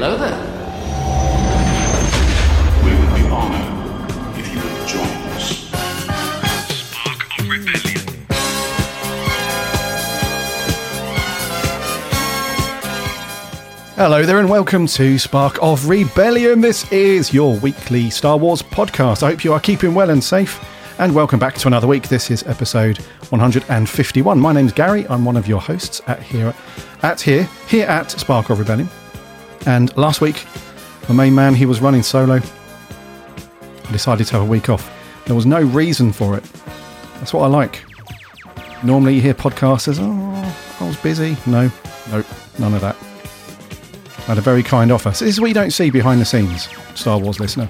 Hello there. We would be honored if you would join us. Spark of Rebellion. Hello there, and welcome to Spark of Rebellion. This is your weekly Star Wars podcast. I hope you are keeping well and safe. And welcome back to another week. This is episode 151. My name's Gary. I'm one of your hosts at here, at here, here at Spark of Rebellion. And last week, my main man, he was running solo. I Decided to have a week off. There was no reason for it. That's what I like. Normally, you hear podcasters, "Oh, I was busy." No, nope, none of that I had a very kind offer. So this is what you don't see behind the scenes, Star Wars listener.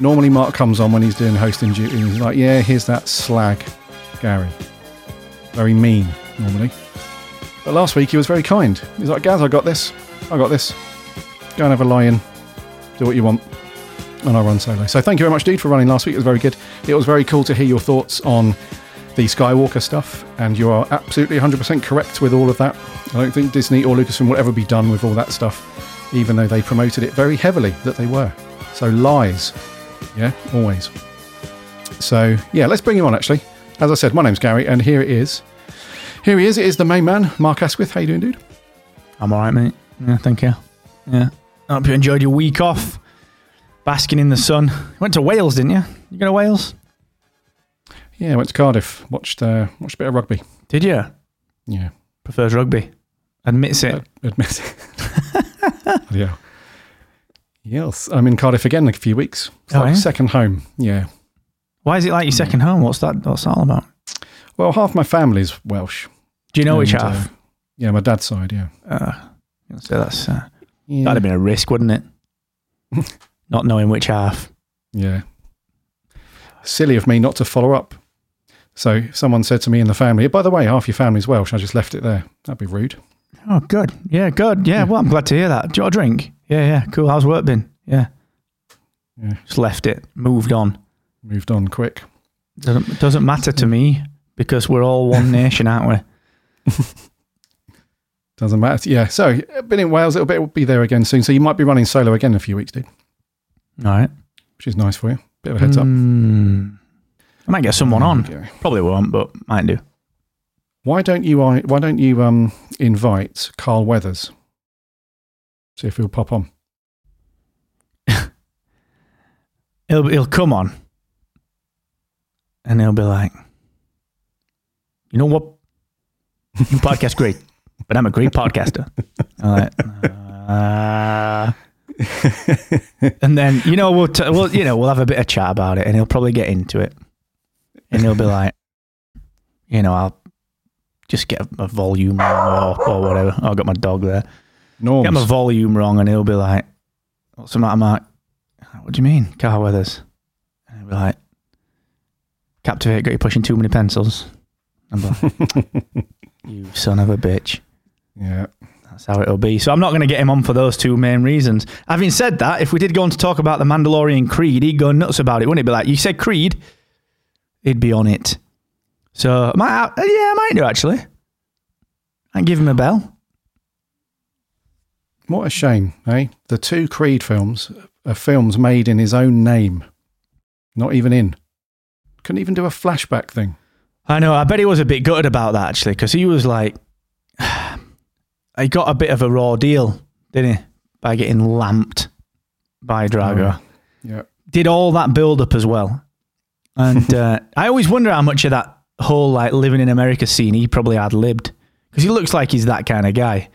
Normally, Mark comes on when he's doing hosting duty and he's like, yeah, here's that slag, Gary. Very mean, normally. But last week, he was very kind. He's like, Gaz, I got this. I got this. Go and have a lie in. Do what you want. And I run solo. So thank you very much, dude, for running last week. It was very good. It was very cool to hear your thoughts on the Skywalker stuff, and you are absolutely 100% correct with all of that. I don't think Disney or Lucasfilm will ever be done with all that stuff, even though they promoted it very heavily that they were. So lies, yeah, always. So yeah, let's bring him on. Actually, as I said, my name's Gary, and here it is. Here he is. It is the main man, Mark Asquith. How you doing, dude? I'm all right, mate. Yeah, thank you. Yeah. I hope you enjoyed your week off, basking in the sun. You went to Wales, didn't you? You go to Wales? Yeah, went to Cardiff. Watched uh, watched a bit of rugby. Did you? Yeah, Prefers rugby. Admits it. Admits it. yeah. Yes, I'm in Cardiff again in a few weeks. It's Oh, like yeah? second home. Yeah. Why is it like your second home? What's that? What's that all about? Well, half my family's Welsh. Do you know which And, uh, half? yeah, my dad's side. Yeah. Uh, so that's uh, Yeah. that'd have been a risk, wouldn't it? Not knowing which half. Yeah. Silly of me not to follow up. So someone said to me in the family, by the way, half your family's Welsh. I just left it there. That'd be rude. Oh, good. Yeah, good. Yeah, well, I'm glad to hear that. Do you want a drink? Yeah, yeah. Cool. How's work been? Yeah. Yeah. Just left it. Moved on. Moved on quick. Doesn't doesn't matter to me because we're all one nation, aren't we? Doesn't matter. Yeah. So been in Wales. It'll be, it'll be there again soon. So you might be running solo again in a few weeks, dude, All right. which is nice for you. Bit of a heads up. Mm. I might get someone on. Probably won't, but might do. Why don't you? Why don't you um invite Carl Weathers? See if he'll pop on. He'll he'll come on, and he'll be like, "You know what? podcast great, but I'm a great podcaster." I'm like, uh, and then you know we'll t- we'll you know we'll have a bit of chat about it, and he'll probably get into it, and he'll be like, you know, I'll just get a, a volume wrong or, or whatever. Oh, I got my dog there. Norms. Get my volume wrong, and he'll be like, "What's the matter, Mark? What do you mean, Carl Weathers?" And he'll be like, "Captivate got you pushing too many pencils." I'm like, "You son of a bitch." Yeah. That's how it'll be. So I'm not going to get him on for those two main reasons. Having said that, if we did go on to talk about the Mandalorian Creed, he'd go nuts about it, wouldn't he? Be like, "You said Creed," he'd be on it. So I might, yeah, I might do actually. I'd give him a bell. What a shame, eh? The two Creed films are films made in his own name. Not even in. Couldn't even do a flashback thing. I know. I bet he was a bit gutted about that actually, because he was like, he got a bit of a raw deal, didn't he, by getting lamped by Drago. Oh, Yeah. Did all that build up as well, and uh, I always wonder how much of that whole like living in America scene he probably had libbed, because he looks like he's that kind of guy,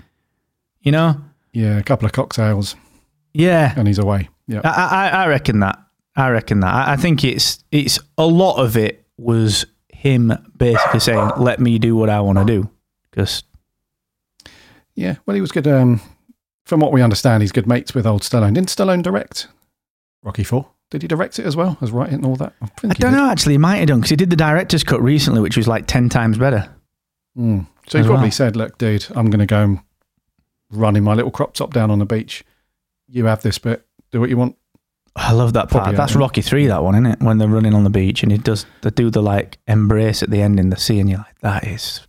you know? Yeah, a couple of cocktails Yeah, and he's away. Yeah. I, I, I reckon that. I reckon that. I, I think it's it's a lot of it was him basically saying, "Let me do what I want to do," because Yeah, well, he was good. Um, from what we understand, he's good mates with old Stallone. Didn't Stallone direct Rocky Four? Did he direct it as well as writing and all that? I think he don't did. know. Actually, he might have done because he did the director's cut recently, which was like ten times better. Mm. So he probably well. said, "Look, dude, I'm going to go and run in my little crop top down on the beach. You have this bit. Do what you want." I love that part. Probably, That's yeah. Rocky Three, that one, isn't it? When they're running on the beach and he does they do the like embrace at the end in the sea, and you're like, that is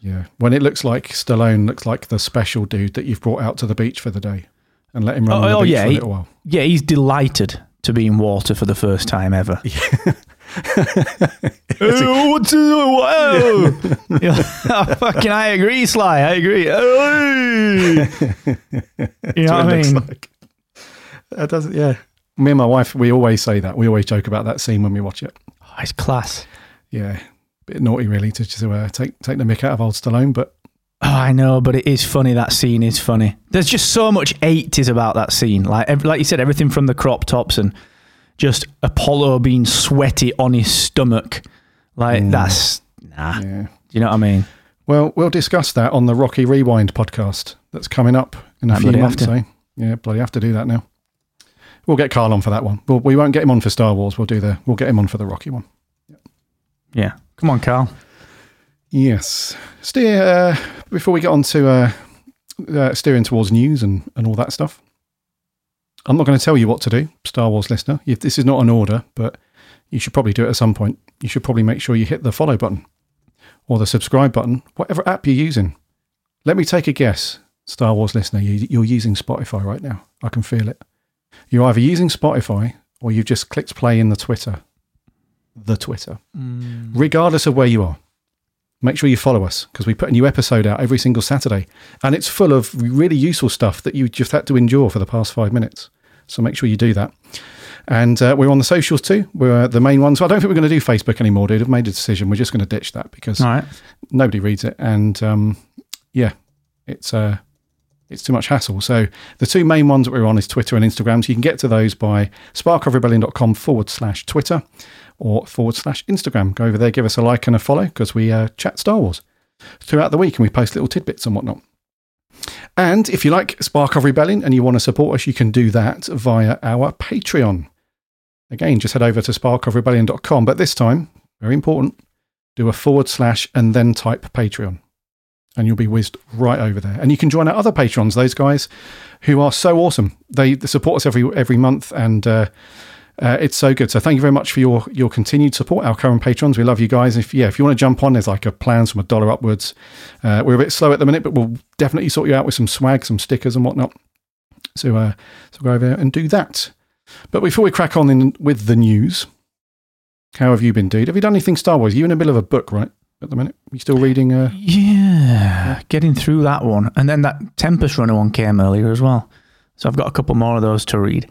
Yeah. When it looks like Stallone looks like the special dude that you've brought out to the beach for the day and let him run Oh, on the oh, beach yeah, for a he- little while. yeah. He's delighted to be in water for the first time ever. oh? "Oh, fucking, I agree, Sly. I agree. You know what I mean? like. That doesn't. Yeah. Me and my wife, we always say that. We always joke about that scene when we watch it. Oh, it's class. Yeah. Bit naughty, really, to just uh, take take the mick out of old Stallone, but Oh, I know, but it is funny. That scene is funny. There's just so much 80s about that scene. Like, like you said, everything from the crop tops and just Apollo being sweaty on his stomach. Like, that's nah. yeah. Do you know what I mean? Well, we'll discuss that on the Rocky Rewind podcast that's coming up in a I few months. to. Eh? Yeah, bloody have to do that now. We'll get Carl on for that one. We'll, we won't get him on for Star Wars. We'll do the. We'll get him on for the Rocky one. Yeah. Come on, Carl. Yes. Steer uh, before we get on to uh, uh, steering towards news and, and all that stuff. I'm not going to tell you what to do, Star Wars listener. If this is not an order, but you should probably do it at some point. You should probably make sure you hit the follow button or the subscribe button, whatever app you're using. Let me take a guess, Star Wars listener. You, you're using Spotify right now. I can feel it. You're either using Spotify or you've just clicked play in the Twitter. The Twitter regardless of where you are. Make sure you follow us because we put a new episode out every single Saturday and it's full of really useful stuff that you just had to endure for the past five minutes. So make sure you do that. And uh, we're on the socials too. We're uh, the main ones. I don't think we're going to do Facebook anymore, dude. I've made a decision. We're just going to ditch that because right. nobody reads it. And um, yeah, it's uh, it's too much hassle. So the two main ones that we're on is Twitter and Instagram. So you can get to those by sparkofrebellion.com forward slash Twitter or forward slash Instagram. Go over there, give us a like and a follow because we uh, chat Star Wars throughout the week and we post little tidbits and whatnot. And if you like Spark of Rebellion and you want to support us, you can do that via our Patreon. Again, just head over to sparkofrebellion.com. But this time, very important, do a forward slash and then type Patreon. And you'll be whizzed right over there. And you can join our other patrons, those guys who are so awesome. They support us every every month, and uh, uh, it's so good. So thank you very much for your your continued support. Our current patrons, we love you guys. If yeah, if you want to jump on, there's like a plans from a dollar upwards. Uh, we're a bit slow at the minute, but we'll definitely sort you out with some swag, some stickers, and whatnot. So uh, so go over there and do that. But before we crack on in with the news, how have you been, dude? Have you done anything Star Wars? you in the middle of a book, right? At the minute, you still reading? Uh, Yeah, getting through that one, and then that Tempest Runner one came earlier as well. So I've got a couple more of those to read.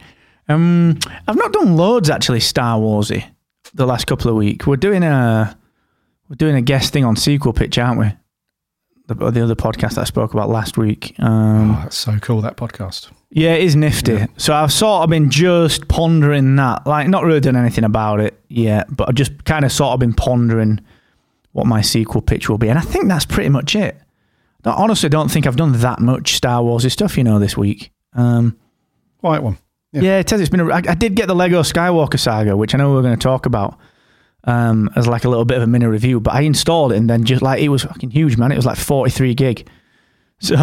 Um, I've not done loads actually Star Warsy the last couple of weeks. We're doing a we're doing a guest thing on sequel pitch, aren't we? The, the other podcast that I spoke about last week. Um, oh, that's so cool that podcast. yeah, it is nifty. So I've sort of been just pondering that, like not really done anything about it yet, but I've just kind of sort of been pondering what my sequel pitch will be, and I think that's pretty much it. I honestly don't think I've done that much Star Warsy stuff, you know, this week. Um, Quiet one. Yeah. yeah. it has. It's been. A, I, I did get the Lego Skywalker saga, which I know we are going to talk about um, as like a little bit of a mini review. But I installed it and then just like it was fucking huge, man. It was like forty three gig. So,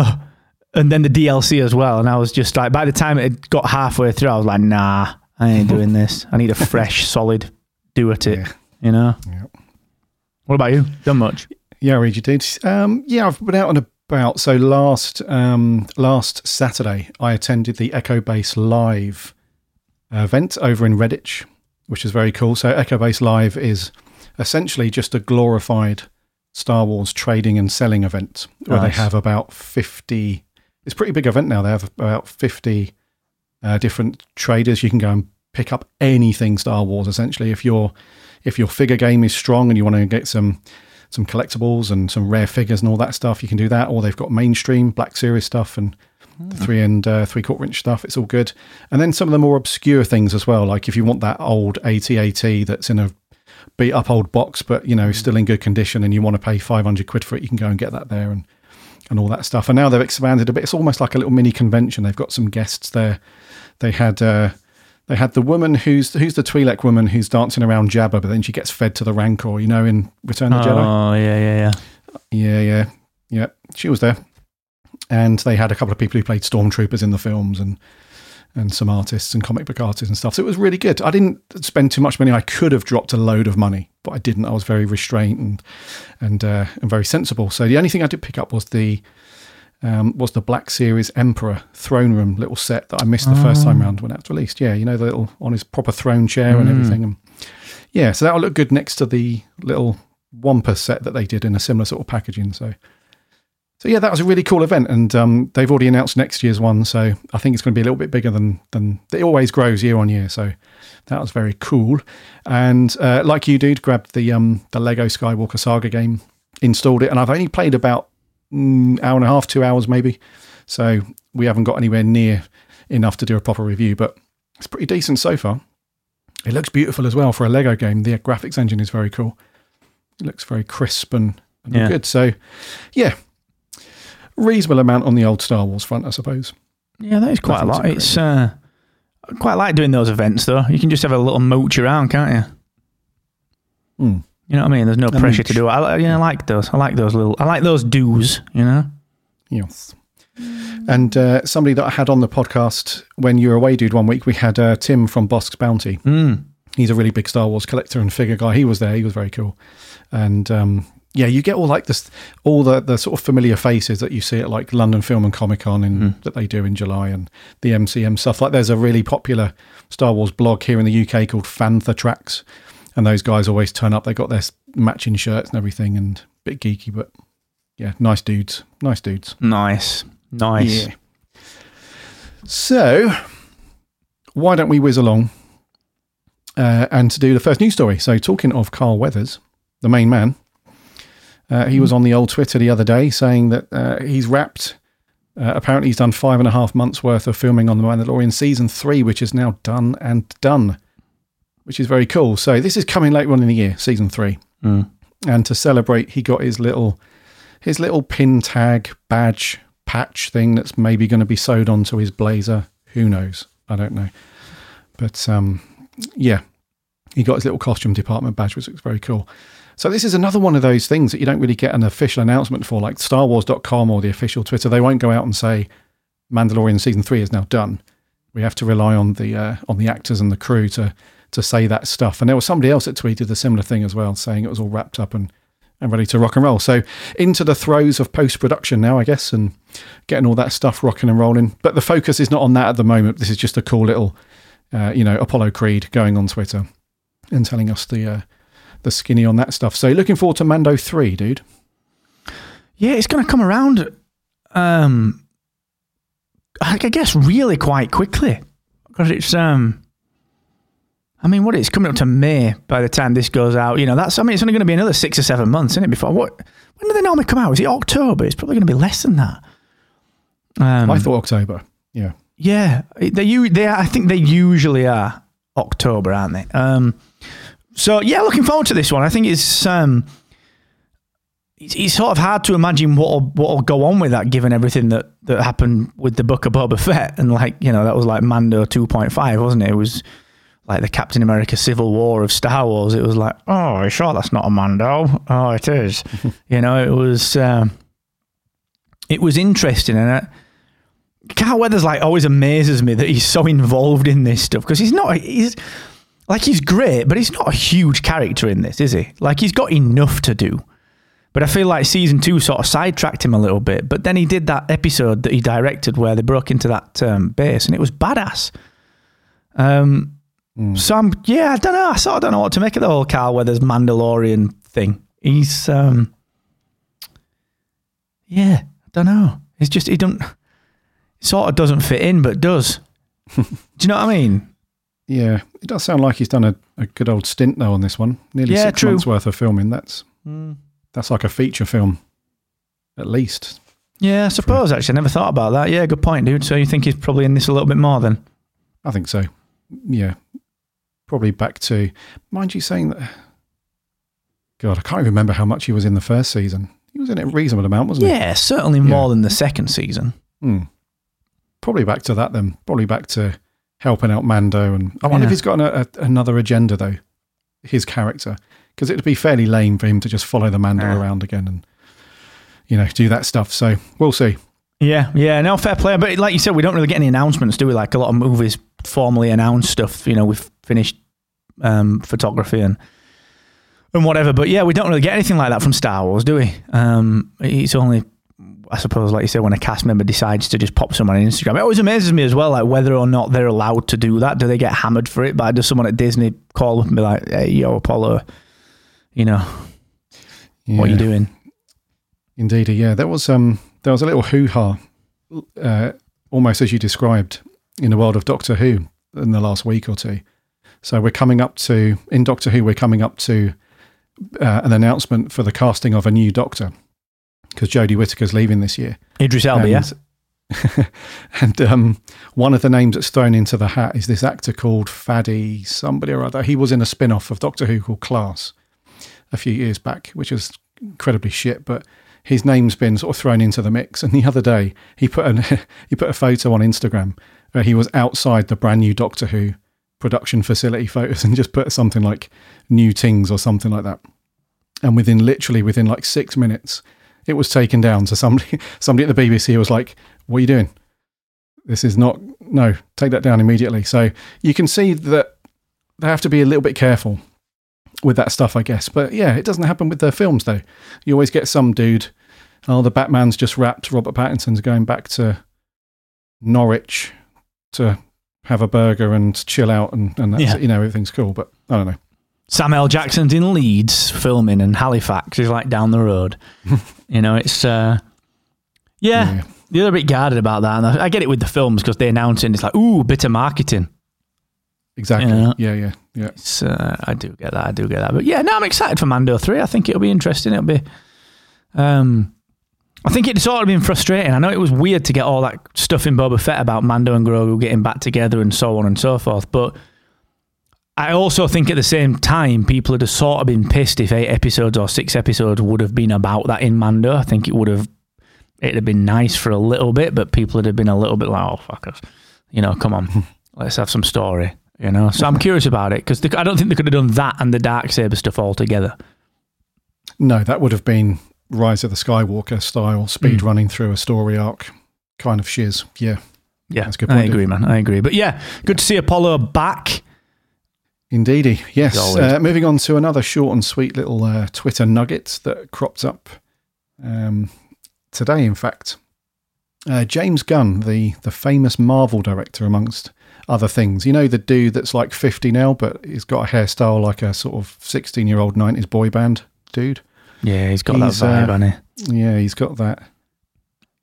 and then the DLC as well. And I was just like, by the time it got halfway through, I was like, nah, I ain't doing this. I need a fresh, solid do at it. Yeah. You know. Yeah. What about you? Done much? Yeah, I read you did. Um, yeah, I've been out and about. So last um, last Saturday, I attended the Echo Base Live event over in Redditch, which is very cool. So Echo Base Live is essentially just a glorified Star Wars trading and selling event where they have about fifty. It's a pretty big event now. They have about fifty uh, different traders. You can go and pick up anything Star Wars. Essentially, if your if your figure game is strong and you want to get some some collectibles and some rare figures and all that stuff, you can do that. Or they've got mainstream Black Series stuff and the three and uh, three quarter inch stuff. It's all good. And then some of the more obscure things as well. Like if you want that old AT-AT that's in a beat up old box, but you know still in good condition, and you want to pay five hundred quid for it, you can go and get that there. And and all that stuff. And now they've expanded a bit. It's almost like a little mini convention. They've got some guests there. They had uh, they had the woman who's who's the Twi'lek woman who's dancing around Jabba, but then she gets fed to the Rancor. You know, in Return of the Jedi. Oh yeah, yeah, yeah. Yeah, yeah, yeah. She was there, and they had a couple of people who played stormtroopers in the films, and and some artists and comic book artists and stuff. So it was really good. I didn't spend too much money. I could have dropped a load of money, but I didn't. I was very restrained and and uh, and very sensible. So the only thing I did pick up was the um, was the Black Series Emperor throne room little set that I missed the first time round when that was released. Yeah, you know the little on his proper throne chair and everything. And yeah, so that'll look good next to the little Wampa set that they did in a similar sort of packaging. So. So yeah, that was a really cool event, and um, they've already announced next year's one. So I think it's going to be a little bit bigger than than it always grows year on year. So that was very cool. And uh, like you, dude, grabbed the um, the Lego Skywalker Saga game, installed it, and I've only played about mm, hour and a half, two hours maybe. So we haven't got anywhere near enough to do a proper review, but it's pretty decent so far. It looks beautiful as well for a Lego game. The graphics engine is very cool. It looks very crisp and, and Yeah. good. So yeah, reasonable amount on the old Star Wars front, I suppose. Yeah, that is quite a lot. too It's uh, quite like doing those events though. You can just have a little mooch around, can't you? Hmm. You know what I mean? There's no pressure to do it. I, li- yeah, I like those. I like those little. I like those do's. You know. Yes. And uh, somebody that I had on the podcast when you were away, dude, one week, we had uh, Tim from Bossk's Bounty. Mm. He's a really big Star Wars collector and figure guy. He was there. He was very cool. And um, yeah, you get all like this, all the, the sort of familiar faces that you see at like London Film and Comic Con in, that they do in July and the MCM stuff. Like there's a really popular Star Wars blog here in the UK called Fantha Tracks. And those guys always turn up. They got their matching shirts and everything and a bit geeky, but yeah, nice dudes. Nice dudes. Nice. Nice. Yeah. So, why don't we whiz along uh, and to do the first news story? So, talking of Carl Weathers, the main man, uh, he was on the old Twitter the other day saying that uh, he's wrapped. Uh, apparently, he's done five and a half months worth of filming on The Mandalorian season three, which is now done and done, which is very cool. So, this is coming later on in the year, season three. Mm. And to celebrate, he got his little his little pin tag badge patch thing that's maybe going to be sewed onto his blazer. Who knows? I don't know. But um, yeah, he got his little costume department badge, which looks very cool. So this is another one of those things that you don't really get an official announcement for, like StarWars.com or the official Twitter. They won't go out and say Mandalorian season three is now done. We have to rely on the uh, on the actors and the crew to to say that stuff. And there was somebody else that tweeted a similar thing as well, saying it was all wrapped up and and ready to rock and roll. So into the throes of post production now, I guess, and getting all that stuff rocking and rolling. But the focus is not on that at the moment. This is just a cool little, uh, you know, Apollo Creed going on Twitter and telling us the uh, the skinny on that stuff. So looking forward to Mando three, dude. Yeah, it's going to come around. Um, I I guess really quite quickly because it's um. I mean, what it's coming up to May by the time this goes out. You know, that's I mean, it's only going to be another six or seven months, isn't it? Before what? When do they normally come out? Is it October? It's probably going to be less than that. Um, I thought October. Yeah, yeah, they u- they are, I think they usually are October, aren't they? Um, so yeah, looking forward to this one. I think it's um, it's, it's sort of hard to imagine what what will go on with that, given everything that that happened with the book of Boba Fett, and like you know that was like Mando two point five, wasn't it? It was like the Captain America Civil War of Star Wars. It was like, oh, are you sure that's not a Mando? Oh, it is. you know, it was um, it was interesting, and. I, Carl Weathers like always amazes me that he's so involved in this stuff because he's not he's like he's great, but he's not a huge character in this, is he? Like he's got enough to do. But I feel like season two sort of sidetracked him a little bit. But then he did that episode that he directed where they broke into that um, base, and it was badass. Um, so I'm yeah, I don't know. I sort of don't know what to make of the whole Carl Weathers Mandalorian thing. He's um, yeah, I don't know. It's just he don't sort of doesn't fit in, but does. Do you know what I mean? yeah. It does sound like he's done a, a good old stint though on this one. Nearly Yeah, six true. months worth of filming. That's that's like a feature film, at least. Yeah, I suppose actually. I never thought about that. Yeah, good point, dude. So you think he's probably in this a little bit more then? I think so. Yeah. Probably back to, mind you saying that, God, I can't even remember how much he was in the first season. He was in a reasonable amount, wasn't he? Yeah, certainly more than the second season. Hmm. Probably back to that then. Probably back to helping out Mando. And I wonder Yeah. if he's got a, a, another agenda though. His character, because it'd be fairly lame for him to just follow the Mando Yeah. around again and you know do that stuff. So we'll see. Yeah, yeah, no, fair play. But like you said, we don't really get any announcements, do we? Like a lot of movies formally announce stuff. You know, we've finished um, photography and and whatever. But yeah, we don't really get anything like that from Star Wars, do we? Um, it's only, I suppose, like you said, when a cast member decides to just pop someone on Instagram. It always amazes me as well, like whether or not they're allowed to do that. Do they get hammered for it? But does someone at Disney call up and be like, "Hey, yo, Apollo, you know, what are you doing?" Indeed, yeah. There was um there was a little hoo ha, uh, almost as you described in the world of Doctor Who in the last week or two. So we're coming up to in Doctor Who we're coming up to uh, an announcement for the casting of a new Doctor because Jodie Whittaker's leaving this year. Idris Elba, yeah. And, and um, one of the names that's thrown into the hat is this actor called Faddy somebody or other. He was in a spin off of Doctor Who called Class a few years back, which was incredibly shit, but his name's been sort of thrown into the mix. And the other day he put an, he put a photo on Instagram where he was outside the brand new Doctor Who production facility photos and just put something like new tings or something like that. And within literally within like six minutes, it was taken down. So somebody somebody at the BBC was like, "What are you doing? This is not no. Take that down immediately." So you can see that they have to be a little bit careful with that stuff, I guess. But yeah, it doesn't happen with their films though. You always get some dude. Oh, the Batman's just wrapped. Robert Pattinson's going back to Norwich to have a burger and chill out, and, and that's Yeah. you know everything's cool. But I don't know. Sam L. Jackson's in Leeds filming, and Halifax is like down the road. you know, it's uh, yeah, Yeah. they're a bit guarded about that. And I I get it with the films because they announce it. and It's like, ooh, bit of marketing. Exactly. Yeah. Yeah, yeah, yeah. It's, uh, I do get that. I do get that. But yeah, no, I'm excited for Mando three. I think it'll be interesting. It'll be. Um, I think it's sort of been frustrating. I know it was weird to get all that stuff in Boba Fett about Mando and Grogu getting back together and so on and so forth. But I also think at the same time, people would have sort of been pissed if eight episodes or six episodes would have been about that in Mando. I think it would have. It'd have been nice for a little bit, but people would have been a little bit like, "Oh fuckers," you know. Come on, let's have some story, you know. So I'm curious about it because I don't think they could have done that and the dark saber stuff all together. No, that would have been Rise of the Skywalker style, speed running through a story arc kind of shiz. Yeah, Yeah, That's a good I point, agree, man. I agree. But yeah, good to see Apollo back. indeedy. Yes. Uh, moving on to another short and sweet little uh, Twitter nugget that cropped up um, today, in fact. Uh, James Gunn, the, the famous Marvel director, amongst other things. You know, the dude that's like 50 now, but he's got a hairstyle like a sort of 16 year old 90s boy band dude. Yeah, he's got He's, that vibe, uh, hasn't he? Yeah, he's got that.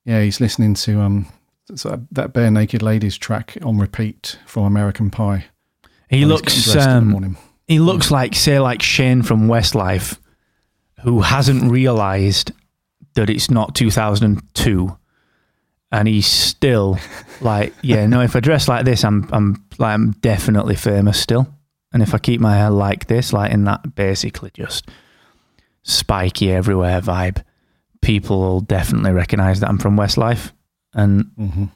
Yeah, he's listening to um that Barenaked Ladies track on repeat from American Pie. He while he's getting looks dressed in the um, he looks like say like Shane from Westlife, who hasn't realised that it's not 2002, and he's still like, yeah, no. If I dress like this, I'm I'm like I'm definitely famous still, and if I keep my hair like this, like in that basically just spiky everywhere vibe, people will definitely recognise that I'm from Westlife, and Mhm.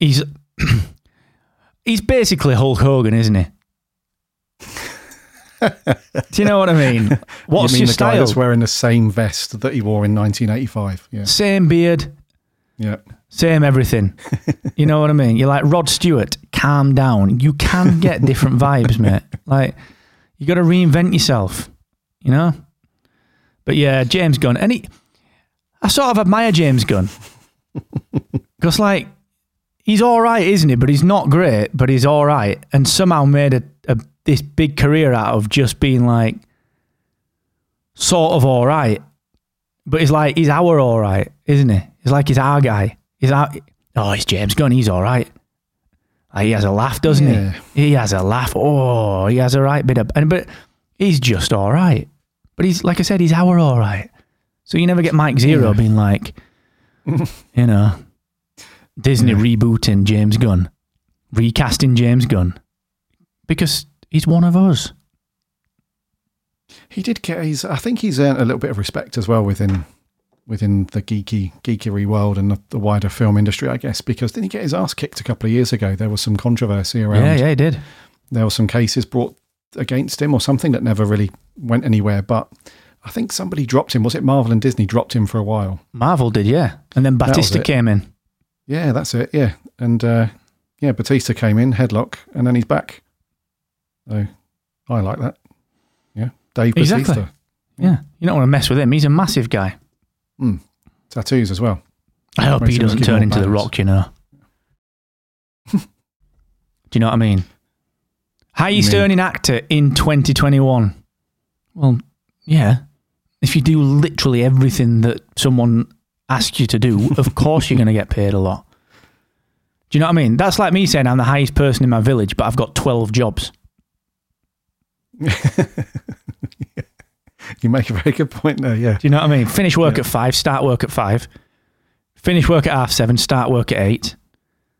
he's he's basically Hulk Hogan, isn't he? Do you know what I mean? What's you mean your the guy style? that's wearing the same vest that he wore in 1985? Yeah, Same beard, yeah. same everything. you know what I mean? You're like Rod Stewart. Calm down. You can get different vibes, mate. Like you got to reinvent yourself. You know. But yeah, James Gunn, and he, I sort of admire James Gunn because like he's all right, isn't he? But he's not great, but he's all right, and somehow made a, a this big career out of just being like sort of all right. But he's like he's our all right, isn't he? He's like he's our guy. He's our oh, he's James Gunn. He's all right. Like, he has a laugh, doesn't Yeah. he? He has a laugh. Oh, he has a right bit of, and but he's just all right. But he's like I said, he's our all right. So you never get Mike Zeroh Yeah. being like, you know, Disney rebooting James Gunn, recasting James Gunn, because he's one of us. He did get. He's. I think he's earned a little bit of respect as well within within the geeky geekery world and the, the wider film industry, I guess. Because didn't he get his ass kicked a couple of years ago? There was some controversy around. Yeah, yeah, he did. There were some cases brought against him or something that never really went anywhere. But I think somebody dropped him. Was it Marvel and Disney dropped him for a while? Marvel did, yeah. And then Batista came in. Yeah, that's it. Yeah, and uh, yeah, Batista came in headlock, and then he's back. So I like that. Yeah, Dave Exactly. Batista. Yeah. You don't want to mess with him. He's a massive guy. Tattoos as well. I hope Makes he doesn't turn into the rock, you know. Do you know what I mean? Highest mean? earning actor in 2021. Well, yeah. If you do literally everything that someone asks you to do, of course you're going to get paid a lot. Do you know what I mean? That's like me saying I'm the highest person in my village, but I've got 12 jobs. You make a very good point there. Yeah, Do you know what I mean? Finish work at five, start work at five. Finish work at half seven, start work at eight.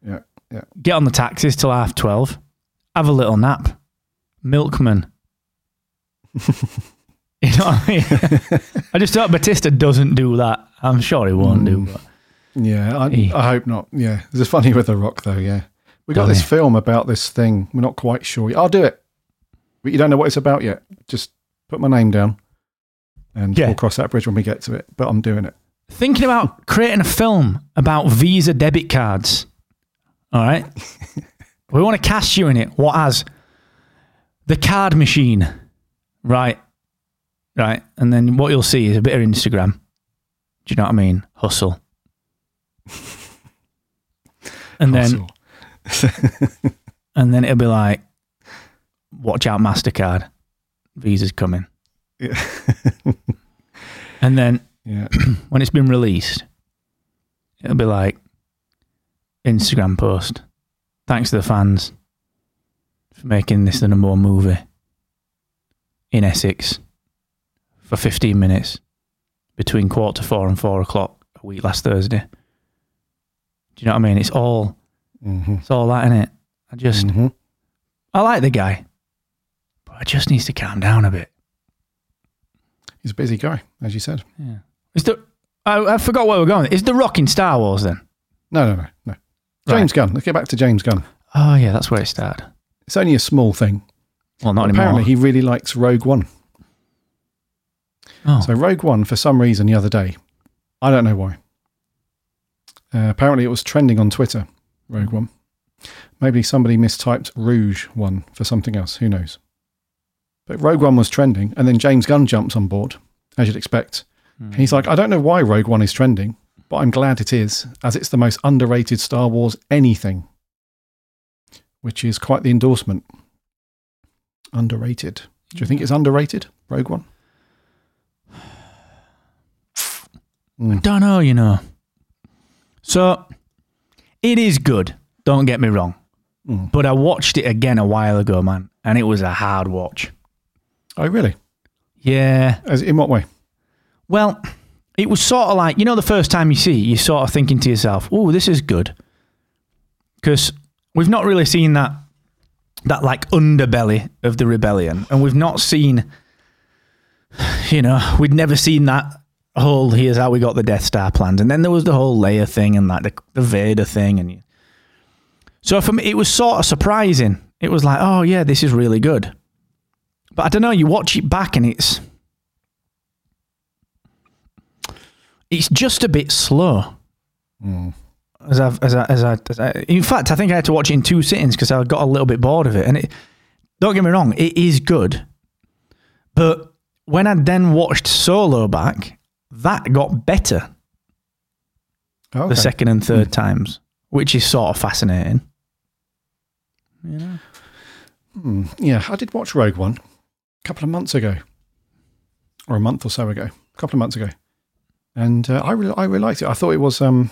yeah, yeah. get on the taxis till half 12, have a little nap, milkman. you know what I mean? I just thought Batista doesn't do that. I'm sure he won't do. Mm. But Yeah, I, He- I hope not. Yeah, it's funny with the Rock though. Yeah, we got this he? film about this thing. We're not quite sure. I'll do it, but you don't know what it's about yet. Just put my name down, and Yeah. we'll cross that bridge when we get to it. But I'm doing it. Thinking about creating a film about Visa debit cards. All right. we want to cast you in it. What as the card machine. Right. Right. And then what you'll see is a bit of Instagram. Do you know what I mean? Hustle. And then and then it'll be like, watch out, Mastercard, Visa's coming. Yeah. And then yeah, when it's been released, it'll be like Instagram post. Thanks to the fans for making this the number one movie in Essex for 15 minutes between quarter to four and four o'clock a week last Thursday. Do you know what I mean? It's all hmm it's all that in it. I just hmm I like the guy, but I just needs to calm down a bit. he's a busy guy, as you said. Yeah. Is the I, I forgot where we're going. Is the Rock in Star Wars then? No, no, no, no. James Gunn. Let's get back to James Gunn. Oh yeah, that's where it started. It's only a small thing. Well, not Apparently, anymore. he really likes Rogue One. oh. So Rogue One, for some reason, the other day, I don't know why. Uh, apparently, it was trending on Twitter. Rogue One. Maybe somebody mistyped Rouge One for something else. Who knows? But Rogue One was trending, and then James Gunn jumps on board, as you'd expect. And he's like, I don't know why Rogue One is trending, but I'm glad it is, as it's the most underrated Star Wars anything. Which is quite the endorsement. Underrated. Do you think it's underrated, Rogue One? Don't know, you know. So it is good. Don't get me wrong. Mm. But I watched it again a while ago, man, and it was a hard watch. Oh, really? Yeah. As, in what way? Well, it was sort of like you know the first time you see, you're sort of thinking to yourself, "Oh, this is good," because we've not really seen that that like underbelly of the rebellion, and we've not seen, you know, we'd never seen that whole here's how we got the Death Star plans, and then there was the whole Leia thing and like the, the Vader thing, and so for me, it was sort of surprising. It was like, oh yeah, this is really good, but I don't know. You watch it back, and it's it's just a bit slow. As I've, as I, as I, as I, in fact, I think I had to watch it in two sittings because I got a little bit bored of it. And it, don't get me wrong, it is good, but when I then watched Solo back, that got better Oh, okay. the second and third times, which is sort of fascinating. You know, Hmm. Yeah, I did watch Rogue One a couple of months ago, or a month or so ago, a couple of months ago, and uh, I really, I really liked it. I thought it was, um,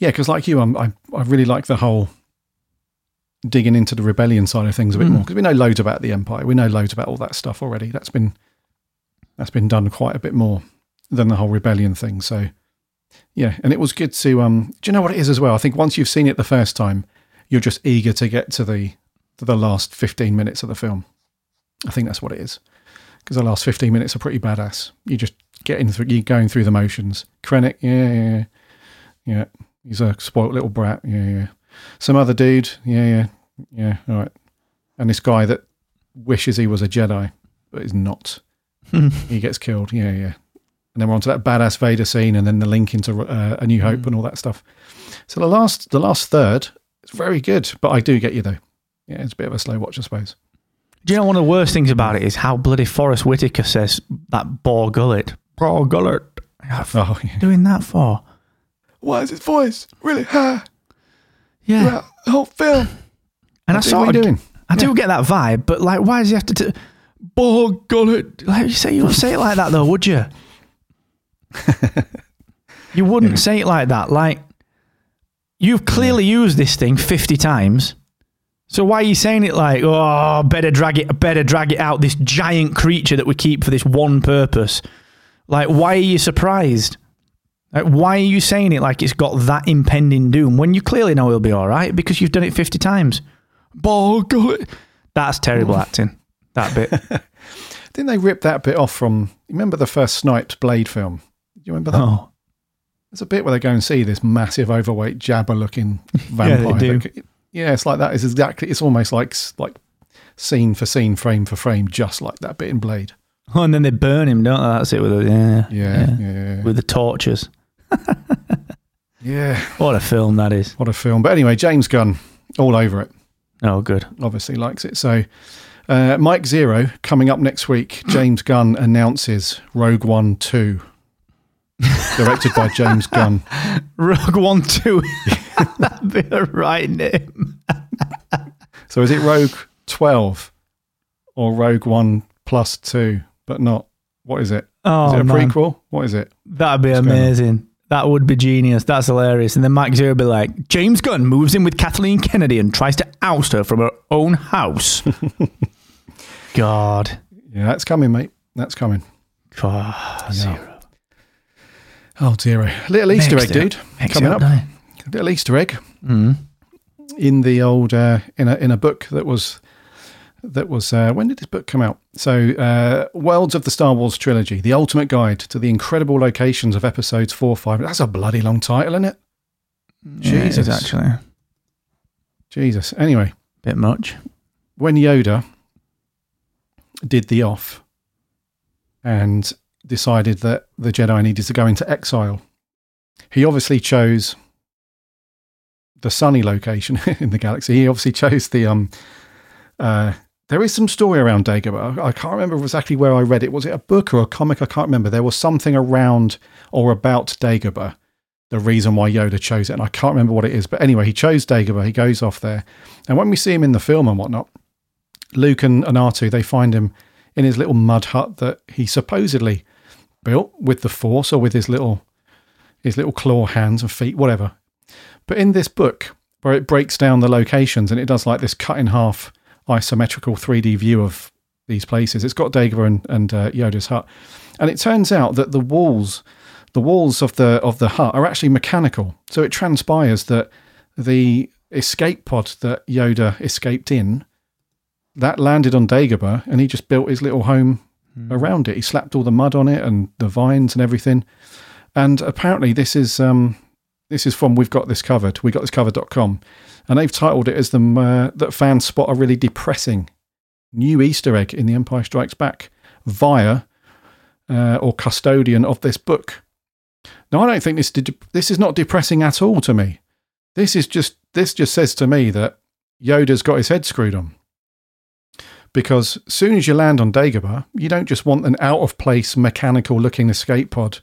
yeah, because like you, I'm, I, I really like the whole digging into the rebellion side of things a bit Mm. more because we know loads about the Empire. We know loads about all that stuff already. That's been that's been done quite a bit more than the whole rebellion thing. So yeah, and it was good to. Um, do you know what it is as well? I think once you've seen it the first time, you're just eager to get to the to the last 15 minutes of the film. I think that's what it is. Because the last 15 minutes are pretty badass. You just getting through, going through the motions. Krennic, yeah, yeah, yeah. He's a spoilt little brat. Yeah, yeah. Some other dude, yeah, yeah, yeah. All right. And this guy that wishes he was a Jedi, but is not. he gets killed. Yeah, yeah. And then we're on to that badass Vader scene, and then the link into uh, A New Hope and all that stuff. So the last, the last third, it's very good. But I do get you though. Yeah, it's a bit of a slow watch, I suppose. Do you know one of the worst things about it is how bloody Forest Whitaker says that Bor Gullet. Bor Gullet. Oh, yeah. Doing that for? Why is his voice really high Yeah. throughout the whole film? and I What are sort you doing? I do get that vibe, but like, why does he have to? T- Bor Gullet. Like you say, you wouldn't say it like that though, would you? you wouldn't say it like that. Like you've clearly used this thing fifty times. So why are you saying it like, oh, better drag it, better drag it out? This giant creature that we keep for this one purpose. Like, why are you surprised? Like, why are you saying it like it's got that impending doom when you clearly know it'll be all right because you've done it fifty times? Bor Gullet. That's terrible acting. That bit. Didn't they rip that bit off from? Remember the first Snipes Blade film? Do you remember that? oh, There's a bit where they go and see this massive, overweight, Jabba-looking vampire. Yeah, they vampire. do. that yeah, it's like that. It's exactly. It's almost like like scene for scene, frame for frame, just like that bit in Blade. Oh, and then they burn him, don't they? That's it with the yeah, Yeah, yeah, yeah. with the torches. yeah. What a film that is. What a film! But anyway, James Gunn, all over it. Oh, good. Obviously likes it. So, uh, Mike Zeroh coming up next week. James Gunn announces Rogue One Two, directed by James Gunn. Rogue One Two. That'd be the right name. So is it Rogue 12 or Rogue 1 plus 2, but not, what is it? Is Oh, is it a man. prequel? What is it? That'd be on? amazing. That would be genius. That's hilarious. And then Mike Zeroh would be like, James Gunn moves in with Kathleen Kennedy and tries to oust her from her own house. God. Yeah, that's coming, mate. That's coming. Oh, Zero. Oh, zero. Little Easter egg, dude. coming up. doesn't? Little Easter egg Mm. in the old, uh, in a, in a book that was, that was, uh, when did this book come out? So, uh, Worlds of the Star Wars Trilogy, the ultimate guide to the incredible locations of episodes four, five. That's a bloody long title, isn't it? Yeah, it is Jesus. actually. Jesus. Anyway, Bit much. when Yoda did the off and decided that the Jedi needed to go into exile, he obviously chose the sunny location in the galaxy. He obviously chose the um. Uh, there is some story around Dagobah. I can't remember exactly where I read it. Was it a book or a comic? I can't remember. There was something around or about Dagobah. The reason why Yoda chose it, and I can't remember what it is. But anyway, he chose Dagobah. He goes off there, and when we see him in the film and whatnot, Luke and, R2, they find him in his little mud hut that he supposedly built with the Force or with his little his little claw hands and feet, whatever. But in this book, where it breaks down the locations and it does like this cut in half isometrical 3D view of these places, it's got Dagobah and, and uh, Yoda's hut, and it turns out that the walls, the walls of the of the hut are actually mechanical. So it transpires that the escape pod that Yoda escaped in that landed on Dagobah, and he just built his little home around it. He slapped all the mud on it and the vines and everything. And apparently, this is um, this is from we've got this covered. We got this covered.com, and they've titled it as the uh, that fans spot a really depressing new Easter egg in The Empire Strikes Back via uh, or custodian of this book. Now, I don't think this this is not depressing at all to me. This is just this just says to me that Yoda's got his head screwed on. Because as soon as you land on Dagobah, you don't just want an out of place mechanical looking escape pod.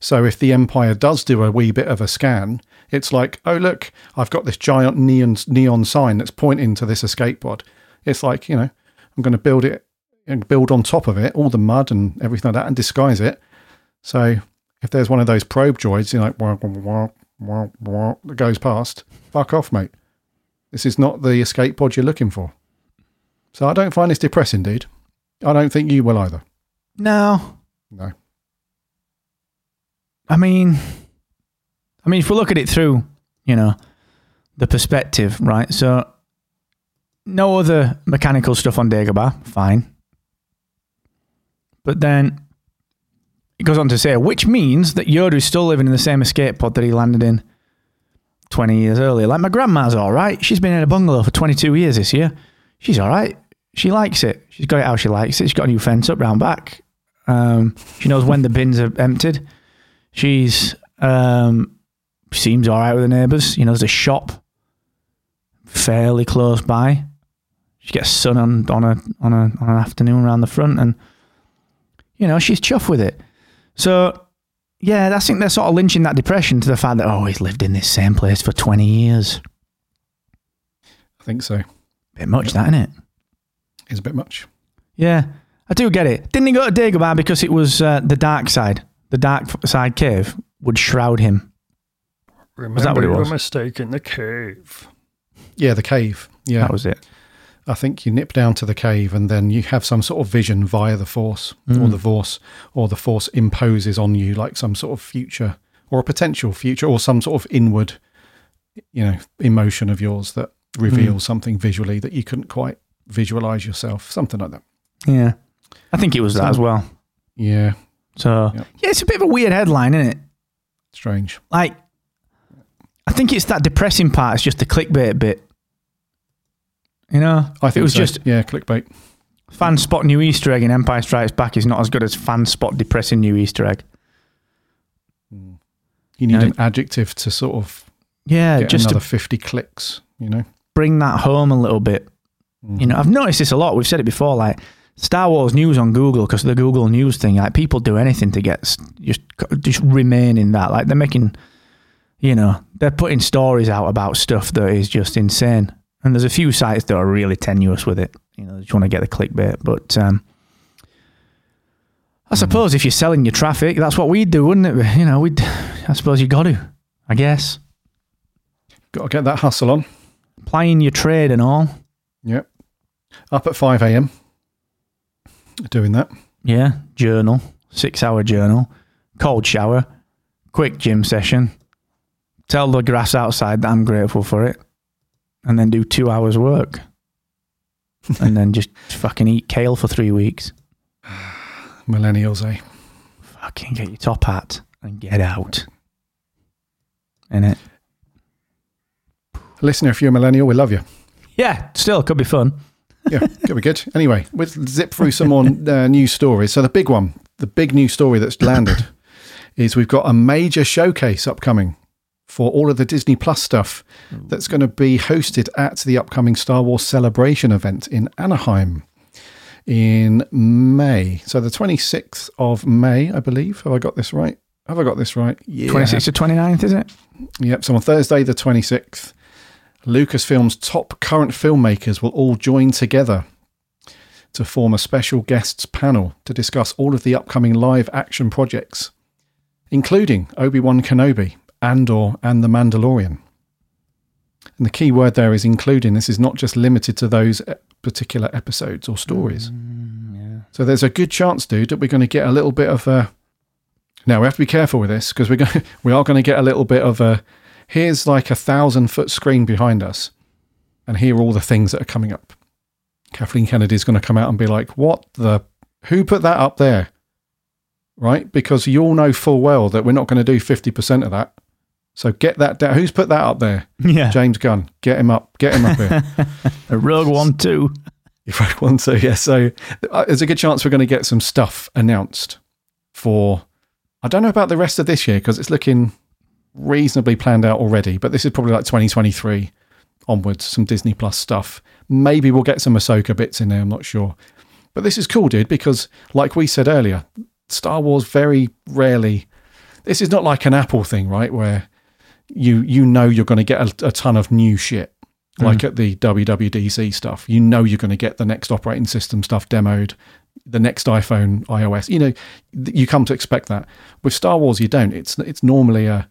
So if the Empire does do a wee bit of a scan, it's like, oh look, I've got this giant neon neon sign that's pointing to this escape pod. It's like, you know, I'm going to build it and build on top of it all the mud and everything like that and disguise it. So if there's one of those probe droids, you know, like wah, wah, wah, wah, that goes past, fuck off, mate. This is not the escape pod you're looking for. So I don't find this depressing, dude. I don't think you will either. No. No. I mean, I mean, if we look at it through, you know, the perspective, right? So, no other mechanical stuff on Dagobah, fine. But then, it goes on to say, which means that Yoda's still living in the same escape pod that he landed in 20 years earlier. Like my grandma's all right. She's been in a bungalow for 22 years this year. She's all right. She likes it. She's got it how she likes it. She's got a new fence up round back. Um, she knows when the bins are emptied. She's um, seems all right with the neighbours. You know, there's a shop fairly close by. She gets sun on on a on a on an afternoon around the front, and you know she's chuffed with it. So yeah, I think they're sort of lynching that depression to the fact that oh he's lived in this same place for twenty years. I think so. Bit much, that isn't it? It's a bit much. Yeah, I do get it. Didn't he go to Dagobah because it was uh, the dark side? The dark side cave would shroud him. Remember that what it your was? mistake in the cave. Yeah, the cave. Yeah, That was it. I think you nip down to the cave and then you have some sort of vision via the force Mm. or the force or the force imposes on you like some sort of future or a potential future or some sort of inward you know emotion of yours that reveals something visually that you couldn't quite visualize yourself something like that Yeah, I think it was that as well. yeah So Yep. yeah, it's a bit of a weird headline, isn't it? strange Like, I think it's that depressing part. It's just the clickbait bit. You know, i think it was so. just yeah clickbait fan spot new Easter egg in Empire Strikes Back is not as good as fan spot depressing new Easter egg. Hmm. you need No. an adjective to sort of Yeah, get just another 50 clicks you know bring that home a little bit. You mm-hmm. know, I've noticed this a lot. We've said it before, like Star Wars news on Google because the Google News thing. Like people do anything to get just just remain in that. Like they're making, you know, they're putting stories out about stuff that is just insane. And there's a few sites that are really tenuous with it. You know, they just want to get the clickbait. But um, I suppose if you're selling your traffic, that's what we'd do, wouldn't it? You know, we'd. I suppose you got to. I guess got to get that hustle on Playing your trade and all. Yep. Up at 5 a.m. Doing that. Yeah, journal, six hour journal, cold shower, quick gym session, tell the grass outside that I'm grateful for it, and then do two hours work. and then just fucking eat kale for three weeks. Millennials, eh? Fucking get your top hat and get out. In it. Listener, if you're a millennial, we love you. Yeah, still could be fun. Yeah, could be good. Anyway, we'll zip through some more uh, news stories. So, the big one, the big news story that's landed is we've got a major showcase upcoming for all of the Disney Plus stuff that's going to be hosted at the upcoming Star Wars Celebration event in Anaheim in May. So, the 26th of May, I believe. Have I got this right? Have I got this right? Yeah. 26th to 29th, is it? Yep. So on Thursday, the 26th, Lucasfilm's top current filmmakers will all join together to form a special guests panel to discuss all of the upcoming live action projects, including Obi Wan Kenobi, Andor, and The Mandalorian. And the key word there is including. This is not just limited to those particular episodes or stories. Mm, so there's a good chance, dude, that we're going to get a little bit of a. Now we have to be careful with this because we're going we are going to get a little bit of a. Here's like a thousand foot screen behind us, and here are all the things that are coming up. Kathleen Kennedy's going to come out and be like, "What the? Who put that up there?" Right? Because you all know full well that we're not going to do fifty percent of that. So get that down. Who's put that up there? Yeah. James Gunn. Get him up. Get him up here. A Rogue One too. if I want to. Yeah. So uh, there's a good chance we're going to get some stuff announced for. I don't know about the rest of this year because it's looking reasonably planned out already. But this is probably like 2023 onwards. Some Disney Plus stuff. Maybe we'll get some Ahsoka bits in there. I'm not sure. But this is cool, dude, because like we said earlier, Star Wars very rarely. This is not like an Apple thing, right? Where you you know you're going to get a, a ton of new shit mm. like at the WWDC stuff. You know you're going to get the next operating system stuff demoed, the next iPhone, iOS. You know, you come to expect that. With Star Wars, you don't. It's it's normally a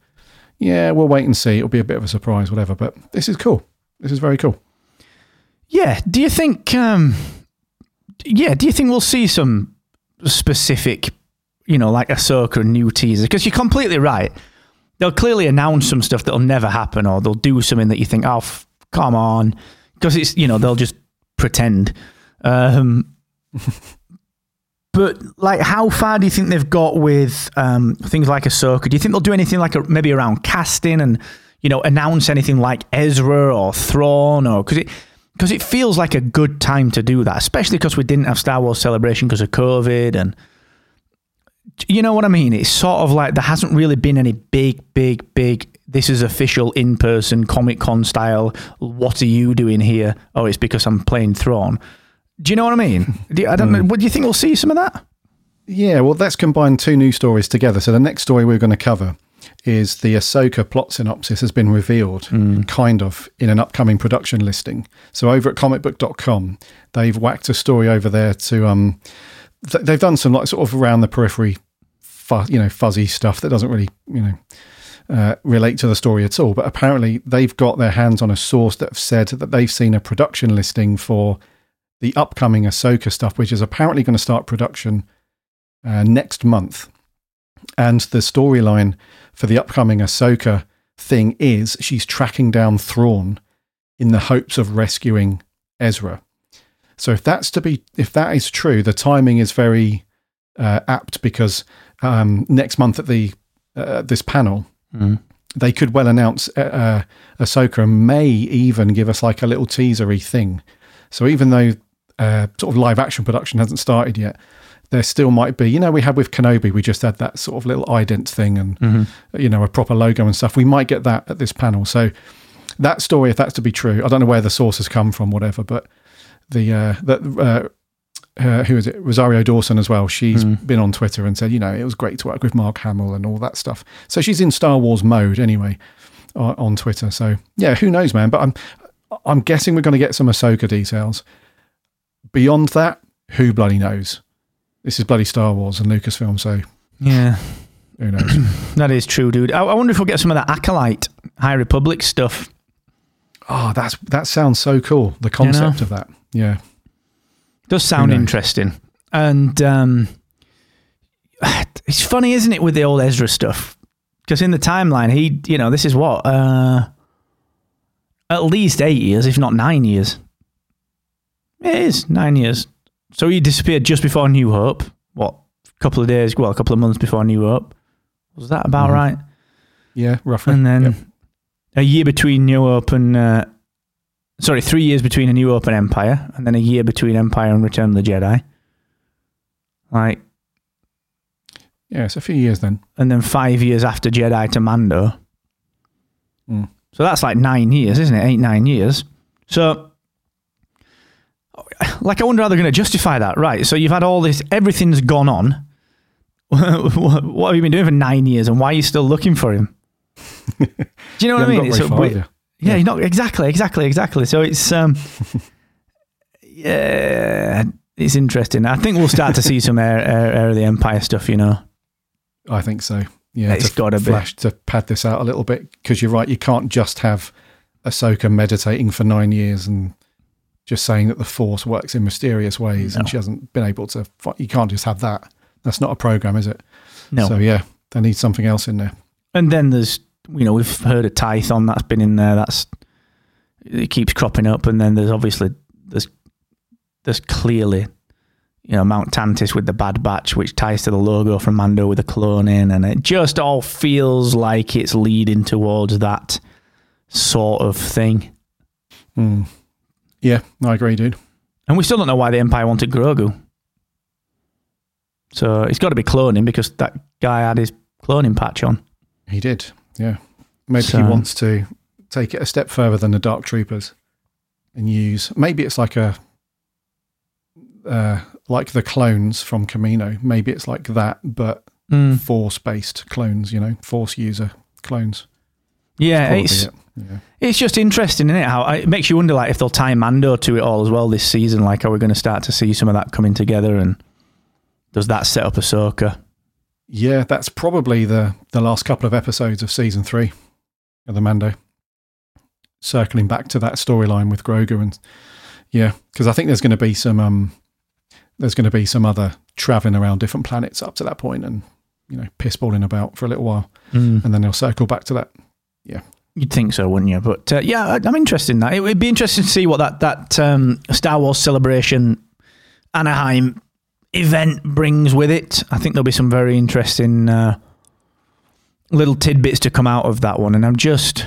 yeah, we'll wait and see. It'll be a bit of a surprise, whatever. But this is cool. This is very cool. Yeah. Do you think? Um, yeah. Do you think we'll see some specific, you know, like Ahsoka new teaser? Because you're completely right. They'll clearly announce some stuff that'll never happen, or they'll do something that you think, oh, f- come on, because it's you know they'll just pretend. Um, But like, how far do you think they've got with um, things like Ahsoka? Do you think they'll do anything like a, maybe around casting and you know announce anything like Ezra or Thrawn or because it because it feels like a good time to do that, especially because we didn't have Star Wars Celebration because of COVID and you know what I mean? It's sort of like there hasn't really been any big, big, big. This is official in person Comic Con style. What are you doing here? Oh, it's because I'm playing Thrawn. Do you know what I mean? Do you, I don't know. What do you think we'll see some of that? Yeah, well, let's combine two news stories together. So the next story we're going to cover is the Ahsoka plot synopsis has been revealed, kind of, in an upcoming production listing. So over at comicbook.com, they've whacked a story over there to, um, th- they've done some like sort of around the periphery, fu- you know, fuzzy stuff that doesn't really, you know, uh, relate to the story at all. But apparently they've got their hands on a source that have said that they've seen a production listing for the upcoming Ahsoka stuff, which is apparently going to start production uh, next month. And the storyline for the upcoming Ahsoka thing is she's tracking down Thrawn in the hopes of rescuing Ezra. So if that's to be, if that is true, the timing is very uh, apt because um, next month at the uh, this panel, they could well announce uh, uh, Ahsoka and may even give us like a little teasery thing. So even though uh, sort of live action production hasn't started yet, there still might be. You know, we had with Kenobi, we just had that sort of little ident thing and you know a proper logo and stuff. We might get that at this panel. So that story, if that's to be true, I don't know where the source has come from, whatever, but the uh, that uh, uh, who is it? Rosario Dawson as well. She's been on Twitter and said, you know, it was great to work with Mark Hamill and all that stuff. So she's in Star Wars mode anyway on, on Twitter. So yeah, who knows, man? But I'm I'm guessing we're going to get some Ahsoka details. Beyond that, who bloody knows? This is bloody Star Wars and Lucasfilm, so Yeah, who knows? that is true, dude. I, I wonder if we'll get some of that Acolyte High Republic stuff. oh, that's that sounds so cool. The concept of that, yeah. Does sound interesting. And um, it's funny, isn't it, with the old Ezra stuff? Because in the timeline, he, you know, this is what? Uh, at least eight years, if not nine years. It is nine years. So he disappeared just before New Hope. What? A couple of days, well, a couple of months before New Hope. Was that about Mhm. right? Yeah, roughly. And then Yep. a year between New Hope and uh, sorry, three years between a New Hope and Empire, and then a year between Empire and Return of the Jedi. Like, yeah, it's a few years then. and then five years after Jedi to Mando. Mm. So that's like nine years, isn't it? Eight, nine years. So, like, I wonder how they're going to justify that. Right. So you've had all this, everything's gone on. what have you been doing for nine years, and why are you still looking for him? Do you know what I mean? a far, you? yeah, you're not exactly, exactly, exactly. So it's um, yeah, it's interesting. I think we'll start to see some air, air, air of the Empire stuff. You know, I think so. Yeah, It's to gotta be. flash to pad this out a little bit because you're right. You can't just have Ahsoka meditating for nine years and just saying that the Force works in mysterious ways and she hasn't been able to. You can't just have that. That's not a program, is it? no. So yeah, they need something else in there. and then there's you know we've heard of Tython that's been in there. That's it keeps cropping up, and then there's obviously there's there's clearly you know Mount Tantis with the Bad Batch, which ties to the logo from Mando with the clone in, and it just all feels like it's leading towards that sort of thing. Hmm. Yeah, I agree, dude. And we still don't know why the Empire wanted Grogu. So it's got to be cloning because that guy had his cloning patch on. He did. Yeah, maybe So- he wants to take it a step further than the Dark Troopers and use. Maybe it's like a. Uh, like the clones from Kamino. Maybe it's like that, but Mm. force based clones, you know, force user clones. Yeah, it's it. Yeah. it's just interesting, isn't it? How it makes you wonder, like, if they'll tie Mando to it all as well this season. Like, are we going to start to see some of that coming together? And does that set up Ahsoka? yeah, that's probably the, the last couple of episodes of season three of the Mando. Circling back to that storyline with Grogu and yeah, because I think there's going to be some um, there's going to be some other traveling around different planets up to that point and you know pissballing about for a little while, and then they'll circle back to that. You'd think so, wouldn't you? But uh, yeah, I'm interested in that. It would be interesting to see what that that um, Star Wars celebration Anaheim event brings with it. I think there'll be some very interesting uh, little tidbits to come out of that one, and I'm just.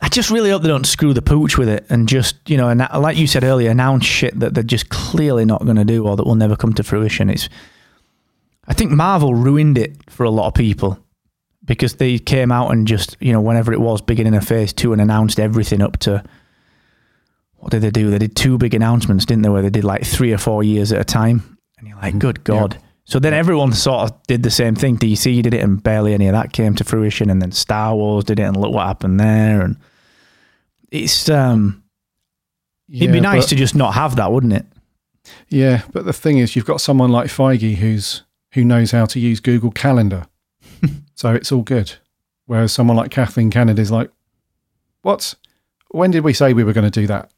I just really hope they don't screw the pooch with it and just, you know, and like you said earlier, announce shit that they're just clearly not going to do or that will never come to fruition. It's, I think Marvel ruined it for a lot of people because they came out and just, you know, whenever it was beginning of phase two and announced everything up to what did they do? They did two big announcements, didn't they? Where they did like three or four years at a time. And you're like, good God. So then everyone sort of did the same thing. DC did it and barely any of that came to fruition. And then Star Wars did it and look what happened there. And it's, um, it'd be nice but- to just not have that, wouldn't it? Yeah, but the thing is, you've got someone like Feige who's who knows how to use Google Calendar, so it's all good. Whereas someone like Kathleen Kennedy's like, "What? When did we say we were going to do that?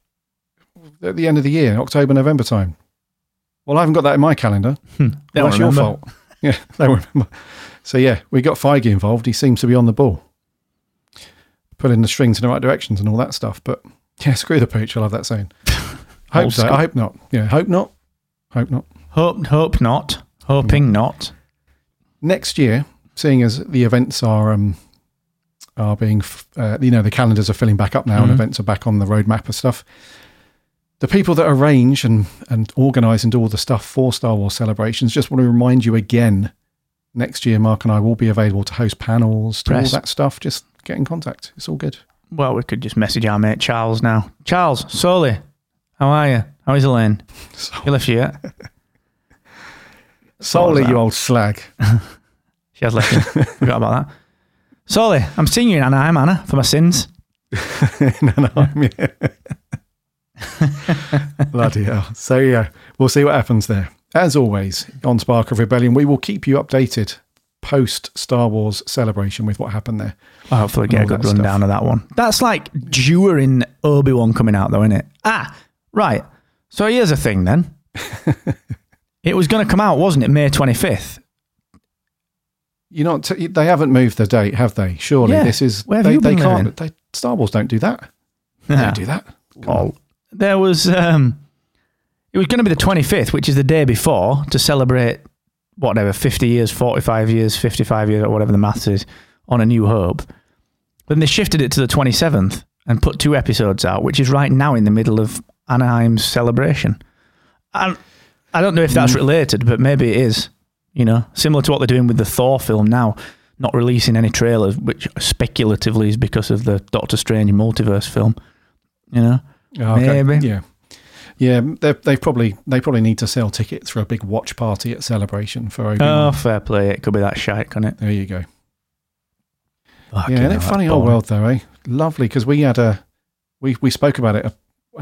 At the end of the year, October, November time." Well, I haven't got that in my calendar. They Well, that's your fault. Yeah, they remember. So yeah, we got Feige involved. He seems to be on the ball, pulling the strings in the right directions and all that stuff. But yeah, screw the pooch. I love that saying. hope so. I hope not. Yeah, hope not. Hope not. Hope, hope not. Hoping mm. not. next year, seeing as the events are um, are being, f- uh, you know, the calendars are filling back up now, and Mhm. events are back on the roadmap and stuff. The people that arrange and and organise and do all the stuff for Star Wars celebrations just want to remind you again. Next year, Mark and I will be available to host panels, Press. all that stuff. Just get in contact. It's all good. Well, we could just message our mate Charles now. Charles, Solly, how are you? How is Elaine? You left you yet? solely, you old slag. She has you. Forgot about that. Solly, I'm seeing you in Anaheim, Anna, for my sins. no, no, I'm here. Bloody hell. So, yeah, we'll see what happens there. As always, on Spark of Rebellion, we will keep you updated post Star Wars celebration with what happened there. I'll hopefully get a good rundown of that one. That's like during Obi Wan coming out, though, isn't it? Ah, right. So here's a thing then. it was going to come out, wasn't it? May 25th. You know, t- they haven't moved the date, have they? Surely Yeah. this is Where have they, you they been can't. living? They, Star Wars don't do that. They don't do that. Well, there was um, it was going to be the 25th, which is the day before, to celebrate whatever 50 years, 45 years, 55 years, or whatever the maths is on A New Hope. Then they shifted it to the 27th and put two episodes out, which is right now in the middle of Anaheim's celebration. And I don't know if that's related, but maybe it is. You know, similar to what they're doing with the Thor film now, not releasing any trailers, which speculatively is because of the Doctor Strange multiverse film. You know. Oh, okay. Maybe. Yeah. Yeah, they they probably they probably need to sell tickets for a big watch party at Celebration for Obi Oh, fair play. It could be that shite, couldn't it? There you go. Fucking yeah, hell, isn't it funny old world though, eh? Lovely because we had a we we spoke about it uh,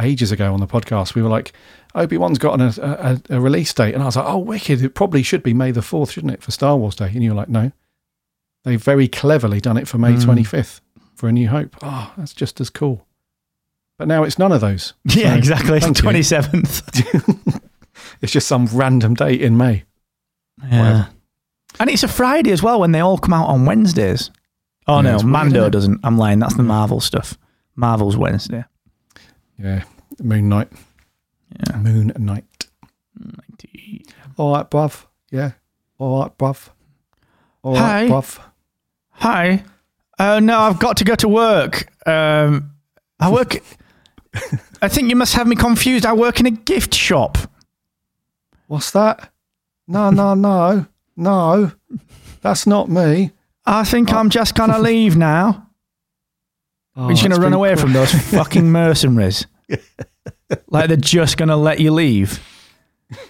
ages ago on the podcast. We were like, Obi Wan's got an, a, a, a release date, and I was like, oh, wicked! It probably should be May the fourth, shouldn't it, for Star Wars Day? And you were like, no, they've very cleverly done it for May Mm. twenty fifth for A New Hope. Oh, that's just as cool. But now it's none of those. Yeah, So, exactly. It's thank 27th. It's just some random date in May. Yeah. Whatever. And it's a Friday as well when they all come out on Wednesdays. Oh, Yeah, no. it's weird, Mando doesn't. I'm lying. That's the Marvel stuff. Marvel's Wednesday. Yeah, Moon Knight. Yeah. Moon Knight. All right, bruv. Yeah. All right, bruv. All right, Hi. bruv. Hi. Uh, no, I've got to go to work. Um, I work. I think you must have me confused. I work in a gift shop. What's that? No, no, no, no. That's not me. I think I'm just going to leave now. Oh, We're just going to run away from those fucking mercenaries. like they're just going to let you leave.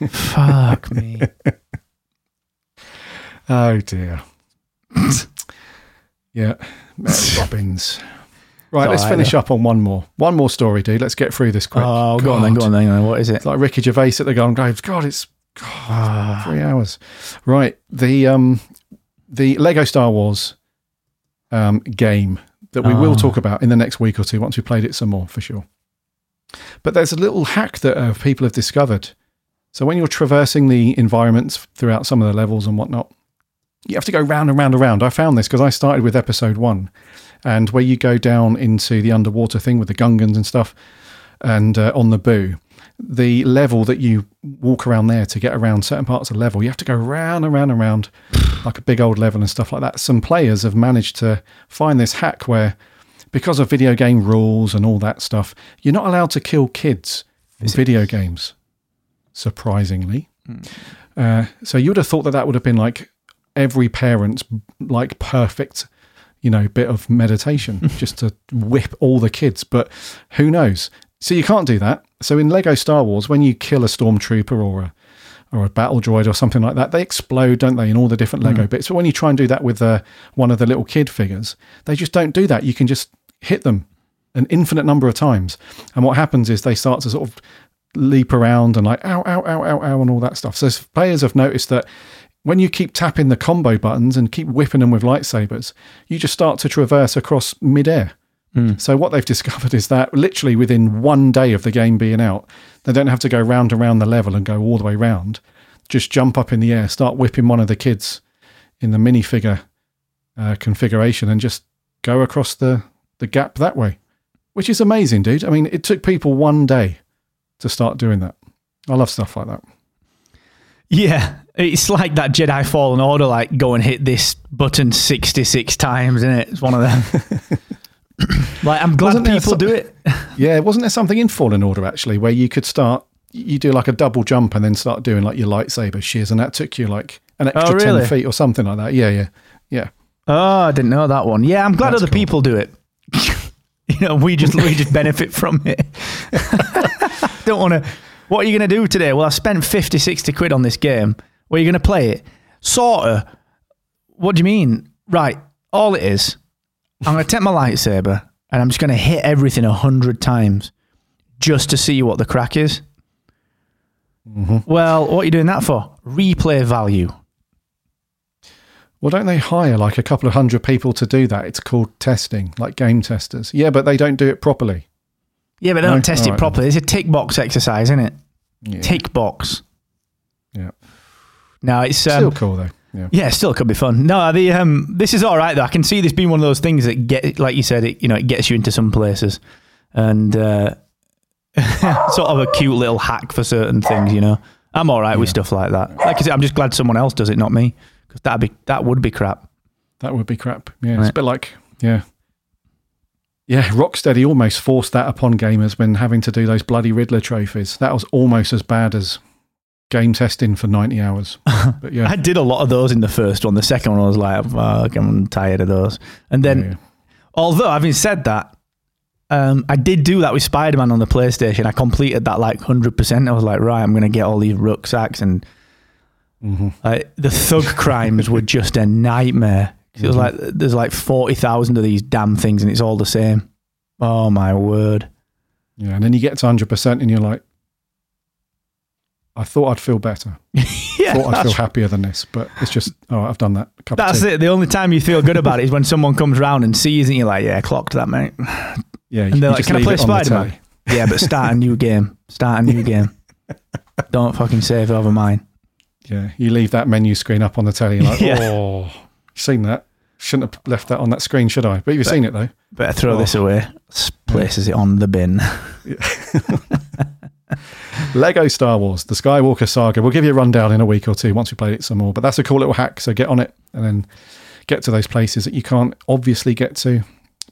Fuck me. Oh dear. yeah, Mary Robbins. Right, let's finish up on one more. One more story, dude. Let's get through this quick. Oh, go on then, God. go on then. What is it? It's like Ricky Gervais at the Golden Globes. God, it's God, three hours. Right, the um, the Lego Star Wars um game that we will Oh. talk about in the next week or two once we've played it some more for sure. But there's a little hack that uh, people have discovered. So when you're traversing the environments throughout some of the levels and whatnot, you have to go round and round and round. I found this because I started with episode one, and where you go down into the underwater thing with the Gungans and stuff, and uh, on the Boo, the level that you walk around there to get around certain parts of the level, you have to go round and round and round like a big old level and stuff like that. Some players have managed to find this hack where, because of video game rules and all that stuff, you're not allowed to kill kids in video games, surprisingly. Uh, so you would have thought that that would have been like every parent's like perfect, you know, bit of meditation just to whip all the kids. But who knows? So you can't do that. So in Lego Star Wars, when you kill a stormtrooper or a or a battle droid or something like that, they explode, don't they, in all the different Lego bits. But when you try and do that with uh, one of the little kid figures, they just don't do that. You can just hit them an infinite number of times, and what happens is they start to sort of leap around and like ow, ow, ow, ow, ow, and all that stuff. So players have noticed that when you keep tapping the combo buttons and keep whipping them with lightsabers, you just start to traverse across midair. So what they've discovered is that literally within one day of the game being out, they don't have to go round and round the level and go all the way round. Just jump up in the air, start whipping one of the kids in the minifigure uh, configuration, and just go across the the gap that way, which is amazing, dude. I mean, it took people one day to start doing that. I love stuff like that. Yeah, it's like that Jedi Fallen Order, like go and hit this button 66 times, isn't it? It's one of them. like, I'm glad Wasn't there people some- do it. Yeah, wasn't there something in Fallen Order actually where you could start, you do like a double jump and then start doing like your lightsaber shears, and that took you like an oh, extra Oh, really? 10 feet or something like that. Yeah, yeah, yeah. Oh, I didn't know that one. Yeah, I'm glad That's other cool. people do it. you know, we just we just benefit from it. Don't want to. What are you going to do today? Well, I spent 50, 60 quid on this game. Well, you're going to play it. Sorta. What do you mean? Right. All it is, I'm going to take my lightsaber and I'm just going to hit everything a hundred times just to see what the crack is. Well, what are you doing that for? Replay value. Well, don't they hire like a couple of hundred people to do that? It's called testing, like game testers. Yeah, but they don't do it properly. Yeah, but they don't No? test All it right, properly. It's a tick box exercise, isn't it? Yeah. Tick box. Yeah. No, it's Still um, cool though. Yeah. yeah, it still could be fun. No, the um, this is all right though. I can see this being one of those things that get, like you said, it you know, it gets you into some places, and uh, sort of a cute little hack for certain things. You know, I'm all right with stuff like that. Like I said, I'm just glad someone else does it, not me, because that'd be that would be crap. That would be crap. Yeah, it's a bit like yeah, yeah. Rocksteady almost forced that upon gamers when having to do those bloody Riddler trophies. That was almost as bad as game testing for ninety hours. But yeah, I did a lot of those in the first one. The second one, I was like, fuck, I'm tired of those. And then, yeah, yeah. although having said that, um, I did do that with Spider Man on the PlayStation. I completed that like hundred percent. I was like, right, I'm gonna get all these rucksacks and Mm-hmm. like the thug crimes were just a nightmare. 'Cause It was like there's like forty thousand of these damn things, and it's all the same. Oh my word! yeah. And then you get to hundred percent, and you're like, I thought I'd feel better. Yeah, thought I'd feel happier than this, but it's just oh, I've done that. A cup of that's it. The only time you feel good about it is when someone comes round and sees it. and You're like, yeah, clocked that, mate. Yeah, And they're like, just "Can I play it on the Spider Man?" Yeah, but start a new game. Start a new game. Don't fucking save over mine. Yeah, you leave that menu screen up on the telly. Like, Yeah. oh, seen that? Shouldn't have left that on that screen, should I? But you've seen it though. Better throw Oh. this away. Places it on the bin. Lego Star Wars, the Skywalker Saga. We'll give you a rundown in a week or two once we played it some more. But that's a cool little hack. So get on it and then get to those places that you can't obviously get to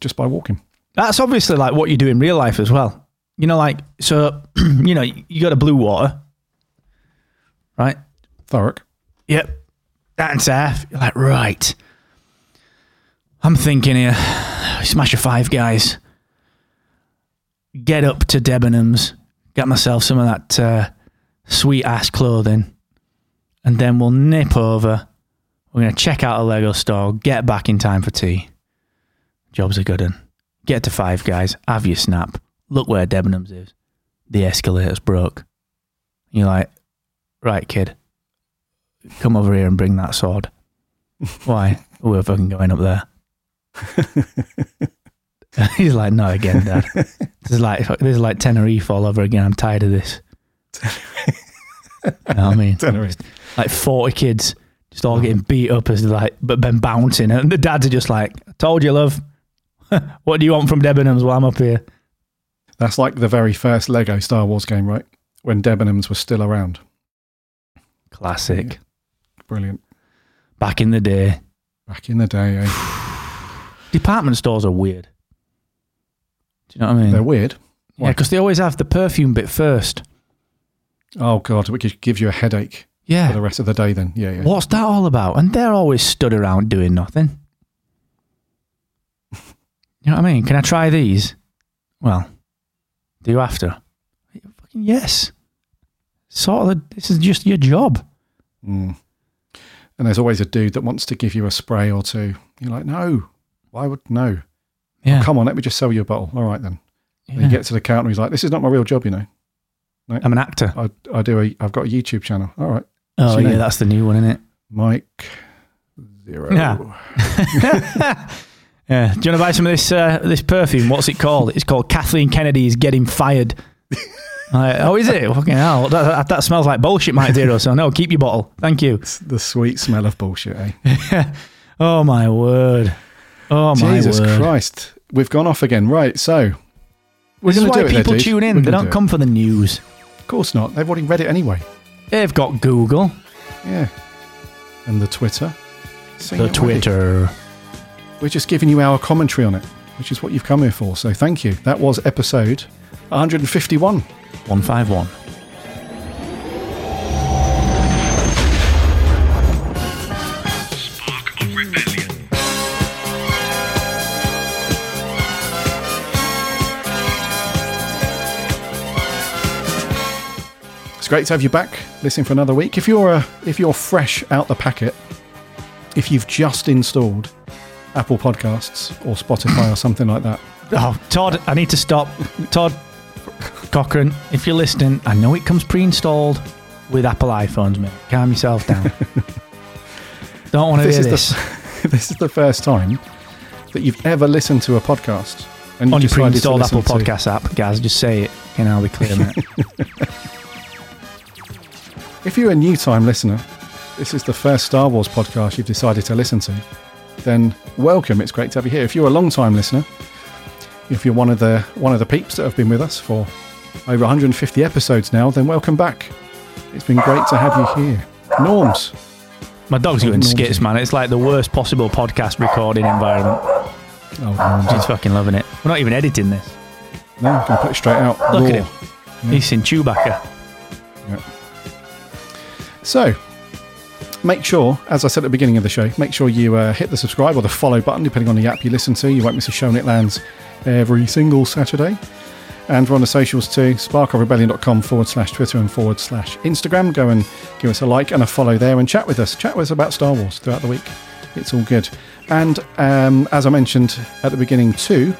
just by walking. That's obviously like what you do in real life as well. You know, like so. you know, you got a blue water, right? Thurrock. Yep. That's half. You're like, right. I'm thinking here, smash a five guys. Get up to Debenhams, get myself some of that uh, sweet ass clothing, and then we'll nip over. We're going to check out a Lego store, get back in time for tea. Job's a good one. Get to five guys, have your snap. Look where Debenhams is. The escalator's broke. You're like, right, kid, come over here and bring that sword. Why? We're fucking going up there. He's like, not again, Dad. This is like this is like Tenerife all over again. I'm tired of this. you know what I mean? Tenerife. Like forty kids just all getting beat up as like but been bouncing, and the dads are just like, I "Told you, love. what do you want from Debenhams while I'm up here?" That's like the very first Lego Star Wars game, right? when Debenhams was still around. Classic. Brilliant. Back in the day. Back in the day, eh? Department stores are weird. Do you know what I mean? They're weird. yeah, because they always have the perfume bit first. Oh god, which gives you a headache Yeah. for the rest of the day. Then, yeah, yeah. What's that all about? And they're always stood around doing nothing. You know what I mean? Can I try these? Well, do you have to? Fucking yes. Sort of. This is just your job. Mm. And there's always a dude that wants to give you a spray or two. You're like, no, why would no? Yeah. Come on, let me just sell you a bottle. All right then. And yeah. you get to the counter, he's like, this is not my real job, you know. I'm an actor. I I do a I've got a YouTube channel. All right, Oh yeah, name? that's the new one, isn't it? Mike Zeroh. Yeah. Yeah. Do you want to buy some of this uh, this perfume? What's it called? It's called Kathleen Kennedy's Getting Fired. Like, oh, is it? Fucking hell. That, that, that smells like bullshit, Mike Zeroh. So, no, keep your bottle. Thank you. It's the sweet smell of bullshit, eh? Oh, my word. Oh, my Jesus word. Christ. We've gone off again. Right, so we're going to why do it. there, people dude. tune We're in. They don't do it. come for the news. Of course not. They've already read it anyway. They've got Google, Yeah. And the Twitter. Seen the it. Twitter. We're just giving you our commentary on it, which is what you've come here for. So thank you. That was episode 151. 151. Great to have you back, listening for another week. If you're uh, if you're fresh out the packet, if you've just installed Apple Podcasts or Spotify or something like that, Oh, Todd, I need to stop. Todd Cochran, if you're listening, I know it comes pre installed with Apple iPhones, mate. Calm yourself down. don't want to this hear is this. the this is the first time that you've ever listened to a podcast and you on your pre-installed Apple to- Podcast app, guys. Just say it, and I'll be clear, mate. If you're a new time listener, this is the first Star Wars podcast you've decided to listen to, then welcome. It's great to have you here. If you're a long time listener, if you're one of the one of the peeps that have been with us for over 150 episodes now, then welcome back. It's been great to have you here. Norms. My dog's Oh, going Normsy. skits, man. It's like the worst possible podcast recording environment. Oh, Norms. He's fucking loving it. We're not even editing this. No, I'm going to put it straight out. Look at Raw. him. He's in Chewbacca. So, make sure, as I said at the beginning of the show, make sure you uh, hit the subscribe or the follow button, depending on the app you listen to. You won't miss a show when it lands every single Saturday. And we're on the socials too, sparkofrebellion.com forward slash Twitter and forward slash Instagram. Go and give us a like and a follow there and chat with us. Chat with us about Star Wars throughout the week. It's all good. And um, as I mentioned at the beginning too,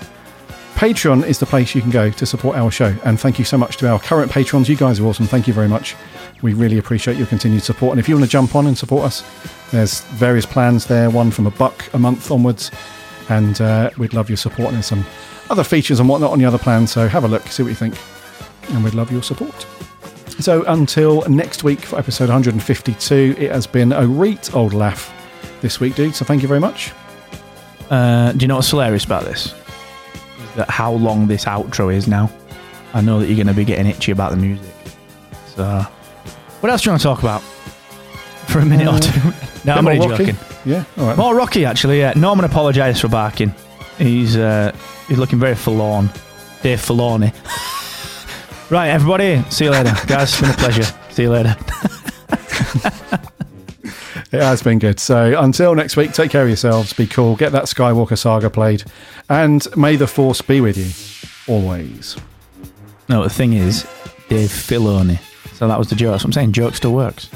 Patreon is the place you can go to support our show. And thank you so much to our current patrons. You guys are awesome. Thank you very much. We really appreciate your continued support. And if you want to jump on and support us, there's various plans there, one from a buck a month onwards. And uh, we'd love your support. And there's some other features and whatnot on the other plans. So have a look, see what you think. And we'd love your support. So until next week for episode 152, it has been a reet old laugh this week, dude. So thank you very much. Uh, do you know what's hilarious about this? That how long this outro is now. I know that you're going to be getting itchy about the music. So, what else do you want to talk about for a minute Uh, or two? no, I'm only more Rocky. joking. Yeah, all right. More Rocky, actually. Yeah, Norman apologised for barking. He's uh, he's looking very forlorn. Dave Forlorny. right, everybody. See you later, guys. It's been a pleasure. See you later. It has been good. So until next week, take care of yourselves. Be cool. Get that Skywalker saga played. And may the Force be with you always. No, the thing is, Dave Filoni. So that was the joke. So I'm saying joke still works.